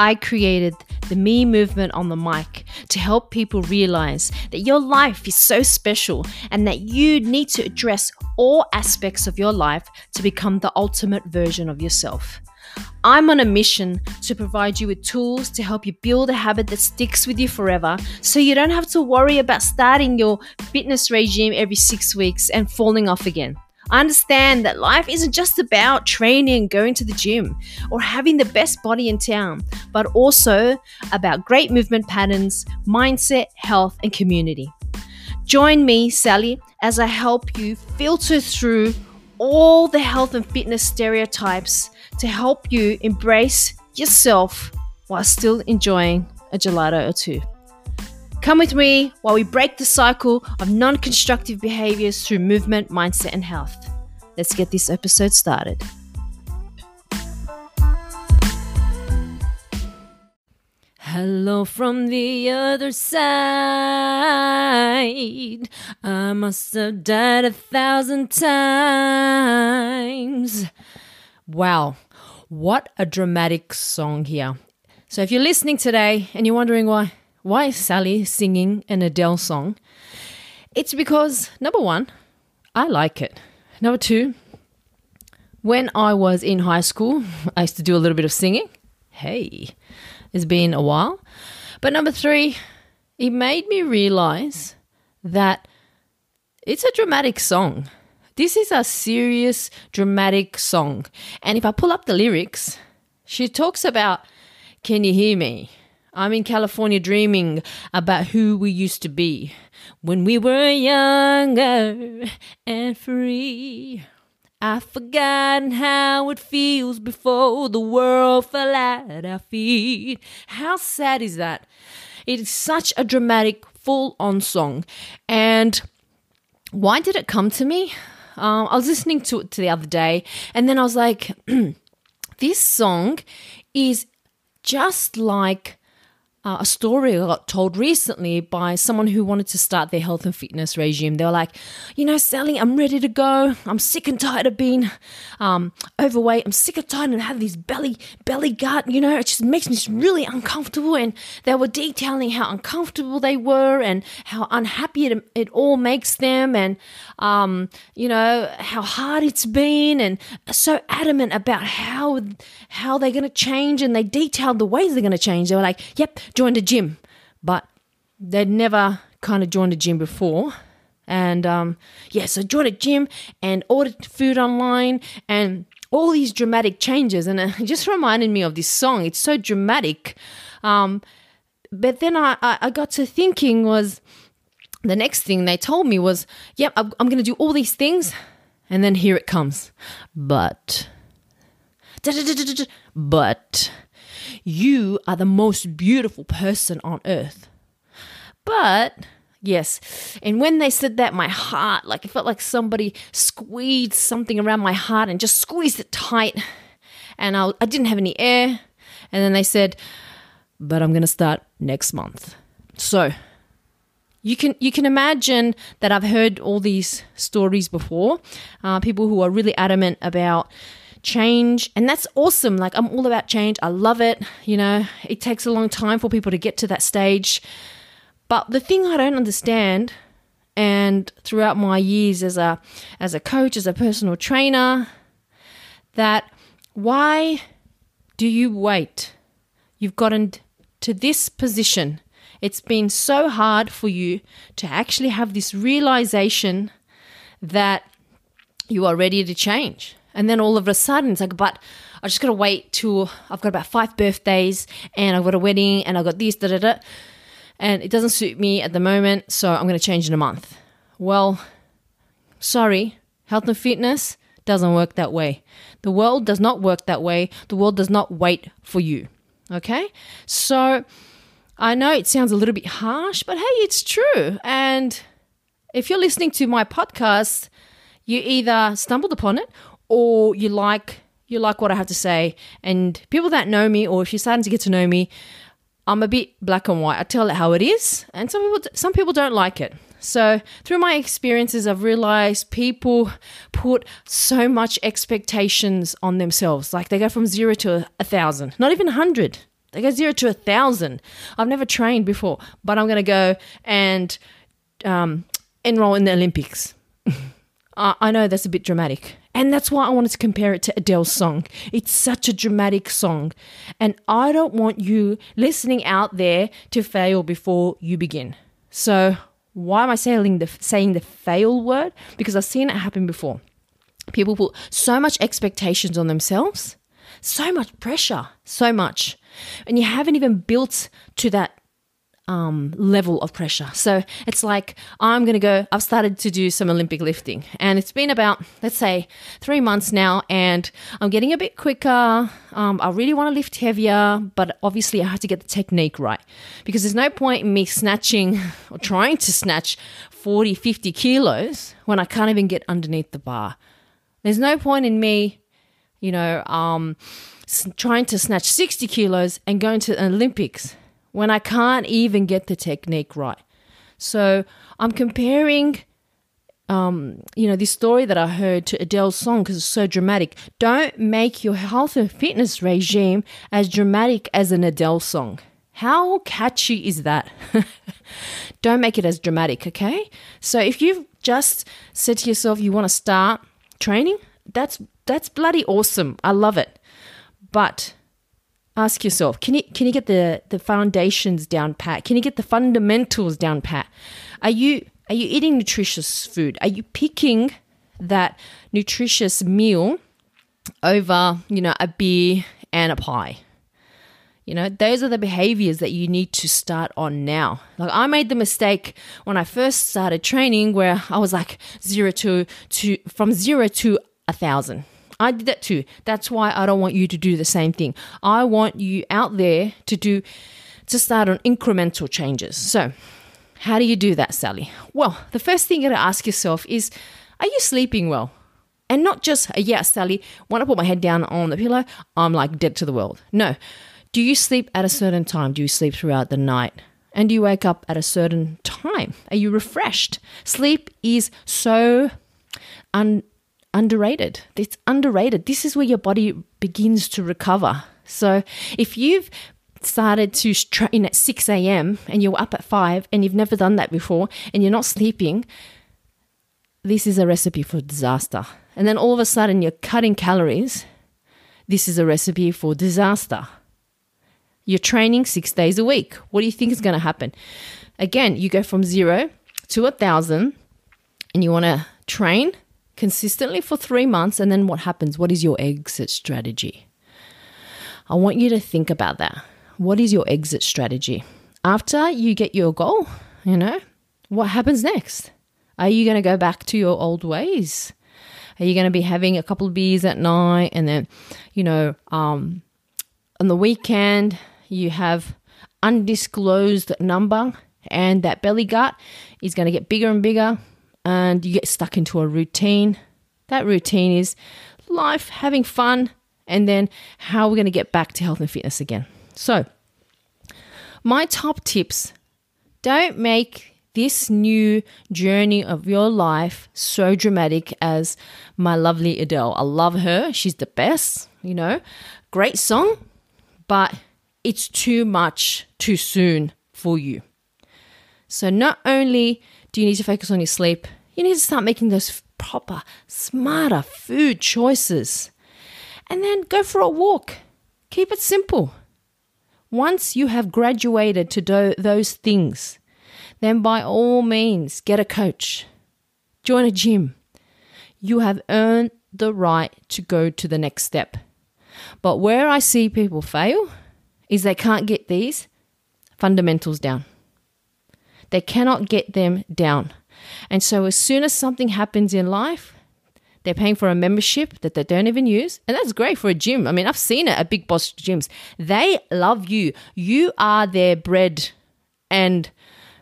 I created the Me movement on the mic to help people realize that your life is so special and that you need to address all aspects of your life to become the ultimate version of yourself. I'm on a mission to provide you with tools to help you build a habit that sticks with you forever so you don't have to worry about starting your fitness regime every six weeks and falling off again. I understand that life isn't just about training going to the gym or having the best body in town, but also about great movement patterns, mindset, health, and community. Join me, Sally, as I help you filter through all the health and fitness stereotypes to help you embrace yourself while still enjoying a gelato or two. Come with me while we break the cycle of non constructive behaviors through movement, mindset, and health. Let's get this episode started. Hello from the other side. I must have died a thousand times. Wow, what a dramatic song here. So, if you're listening today and you're wondering why, why is Sally singing an Adele song? It's because, number one, I like it. Number two, when I was in high school, I used to do a little bit of singing. Hey, it's been a while. But number three, it made me realize that it's a dramatic song. This is a serious, dramatic song. And if I pull up the lyrics, she talks about, Can you hear me? I'm in California dreaming about who we used to be when we were younger and free. I've forgotten how it feels before the world fell at our feet. How sad is that? It is such a dramatic, full on song. And why did it come to me? Um, I was listening to it the other day, and then I was like, this song is just like uh, a story I got told recently by someone who wanted to start their health and fitness regime. They were like, you know, Sally, I'm ready to go. I'm sick and tired of being um, overweight. I'm sick and tired of having this belly belly gut. You know, it just makes me really uncomfortable. And they were detailing how uncomfortable they were and how unhappy it, it all makes them, and um, you know how hard it's been, and so adamant about how how they're going to change. And they detailed the ways they're going to change. They were like, yep joined a gym, but they'd never kind of joined a gym before. And um, yeah, so joined a gym and ordered food online and all these dramatic changes. And it just reminded me of this song. It's so dramatic. Um, but then I, I got to thinking was the next thing they told me was, yep, I'm, I'm going to do all these things. And then here it comes. But, but you are the most beautiful person on earth. But yes, and when they said that, my heart, like it felt like somebody squeezed something around my heart and just squeezed it tight. And I, I didn't have any air. And then they said, but I'm going to start next month. So you can you can imagine that I've heard all these stories before. Uh, people who are really adamant about change. And that's awesome. Like, I'm all about change. I love it. You know, it takes a long time for people to get to that stage. But the thing I don't understand, and throughout my years as a as a coach, as a personal trainer, that why do you wait? You've gotten to this position. It's been so hard for you to actually have this realization that you are ready to change. And then all of a sudden, it's like, but I just got to wait till I've got about five birthdays and I've got a wedding and I've got this, da da da. And it doesn't suit me at the moment, so I'm going to change in a month. Well, sorry, health and fitness doesn't work that way. The world does not work that way. The world does not wait for you. Okay? So I know it sounds a little bit harsh, but hey, it's true. And if you're listening to my podcast, you either stumbled upon it or you like you like what I have to say. And people that know me, or if you're starting to get to know me, I'm a bit black and white. I tell it how it is, and some people some people don't like it. So through my experiences, I've realized people put so much expectations on themselves. Like they go from zero to a thousand, not even a hundred. They go zero to a thousand. I've never trained before, but I'm going to go and um, enroll in the Olympics. I know that's a bit dramatic. And that's why I wanted to compare it to Adele's song. It's such a dramatic song. And I don't want you listening out there to fail before you begin. So, why am I saying the, saying the fail word? Because I've seen it happen before. People put so much expectations on themselves, so much pressure, so much. And you haven't even built to that um, level of pressure. So it's like I'm going to go, I've started to do some Olympic lifting and it's been about, let's say, three months now and I'm getting a bit quicker. Um, I really want to lift heavier, but obviously I have to get the technique right because there's no point in me snatching or trying to snatch 40, 50 kilos when I can't even get underneath the bar. There's no point in me, you know, um, trying to snatch 60 kilos and going to the Olympics when I can't even get the technique right. So I'm comparing, um, you know, this story that I heard to Adele's song because it's so dramatic. Don't make your health and fitness regime as dramatic as an Adele song. How catchy is that? Don't make it as dramatic, okay? So if you've just said to yourself you want to start training, that's that's bloody awesome. I love it. But ask yourself can you can you get the the foundations down pat? Can you get the fundamentals down pat? Are you are you eating nutritious food? Are you picking that nutritious meal over you know a beer and a pie? You know those are the behaviors that you need to start on now. Like i made the mistake when i first started training where i was like zero to to from zero to a thousand I did that too. That's why I don't want you to do the same thing. I want you out there to do to start on incremental changes. So, how do you do that, Sally? Well, the first thing you got to ask yourself is are you sleeping well? And not just, uh, yeah, Sally, when I put my head down on the pillow, I'm like dead to the world. No. Do you sleep at a certain time? Do you sleep throughout the night? And do you wake up at a certain time? Are you refreshed? Sleep is so un- underrated. It's underrated. This is where your body begins to recover. So if you've started to train at 6 a.m. and you're up at 5 and you've never done that before and you're not sleeping, this is a recipe for disaster. And then all of a sudden you're cutting calories. This is a recipe for disaster. You're training six days a week. What do you think is going to happen? Again, you go from zero to a thousand and you want to train consistently for three months, and then what happens? What is your exit strategy? I want you to think about that. What is your exit strategy? After you get your goal, you know, what happens next? Are you going to go back to your old ways? Are you going to be having a couple of beers at night and then, you know, um, on the weekend you have undisclosed number and that belly gut is going to get bigger and bigger and you get stuck into a routine. That routine is life, having fun, and then how are we're going to get back to health and fitness again. So, my top tips don't make this new journey of your life so dramatic as my lovely Adele. I love her. She's the best, you know. Great song, but it's too much too soon for you. So, not only do you need to focus on your sleep? You need to start making those proper, smarter food choices. And then go for a walk. Keep it simple. Once you have graduated to do those things, then by all means get a coach, join a gym. You have earned the right to go to the next step. But where I see people fail is they can't get these fundamentals down. They cannot get them down. And so, as soon as something happens in life, they're paying for a membership that they don't even use. And that's great for a gym. I mean, I've seen it at big boss gyms. They love you. You are their bread and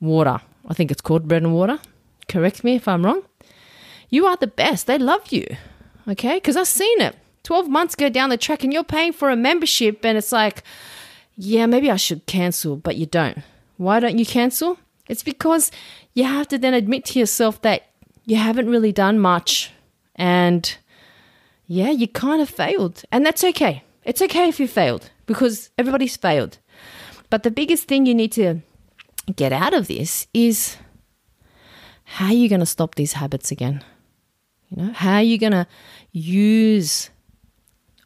water. I think it's called bread and water. Correct me if I'm wrong. You are the best. They love you. Okay? Because I've seen it. 12 months go down the track and you're paying for a membership, and it's like, yeah, maybe I should cancel, but you don't. Why don't you cancel? It's because you have to then admit to yourself that you haven't really done much and yeah, you kind of failed. And that's okay. It's okay if you failed because everybody's failed. But the biggest thing you need to get out of this is how are you going to stop these habits again? You know, how are you going to use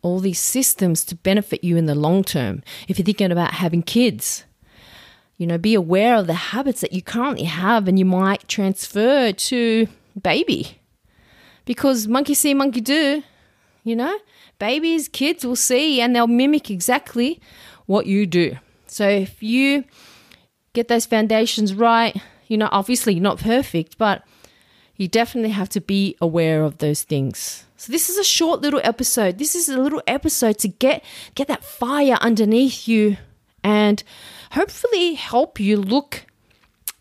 all these systems to benefit you in the long term? If you're thinking about having kids, you know, be aware of the habits that you currently have and you might transfer to baby. Because monkey see, monkey do, you know? Babies, kids will see and they'll mimic exactly what you do. So if you get those foundations right, you know, obviously not perfect, but you definitely have to be aware of those things. So this is a short little episode. This is a little episode to get get that fire underneath you and hopefully help you look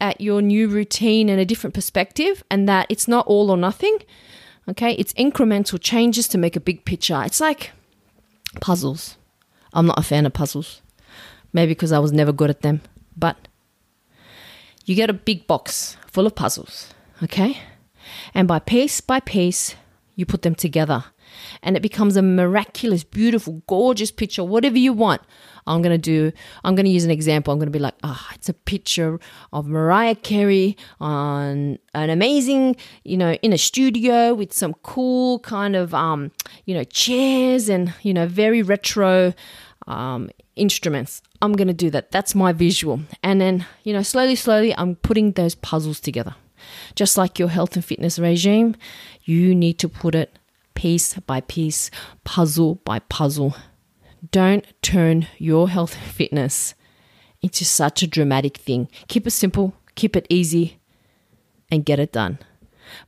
at your new routine in a different perspective and that it's not all or nothing. Okay, it's incremental changes to make a big picture. It's like puzzles. I'm not a fan of puzzles. Maybe because I was never good at them. But you get a big box full of puzzles, okay? And by piece by piece, you put them together. And it becomes a miraculous, beautiful, gorgeous picture, whatever you want. I'm going to do, I'm going to use an example. I'm going to be like, ah, oh, it's a picture of Mariah Carey on an amazing, you know, in a studio with some cool kind of, um, you know, chairs and, you know, very retro um, instruments. I'm going to do that. That's my visual. And then, you know, slowly, slowly, I'm putting those puzzles together. Just like your health and fitness regime, you need to put it piece by piece, puzzle by puzzle. Don't turn your health and fitness into such a dramatic thing. Keep it simple, keep it easy, and get it done.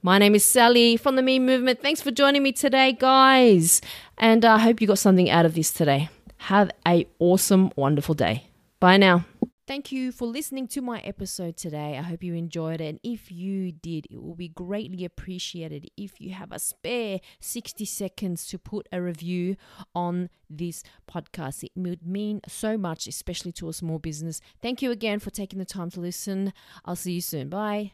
My name is Sally from the Me Movement. Thanks for joining me today, guys. And I hope you got something out of this today. Have a awesome, wonderful day. Bye now. Thank you for listening to my episode today. I hope you enjoyed it. And if you did, it will be greatly appreciated if you have a spare 60 seconds to put a review on this podcast. It would mean so much, especially to a small business. Thank you again for taking the time to listen. I'll see you soon. Bye.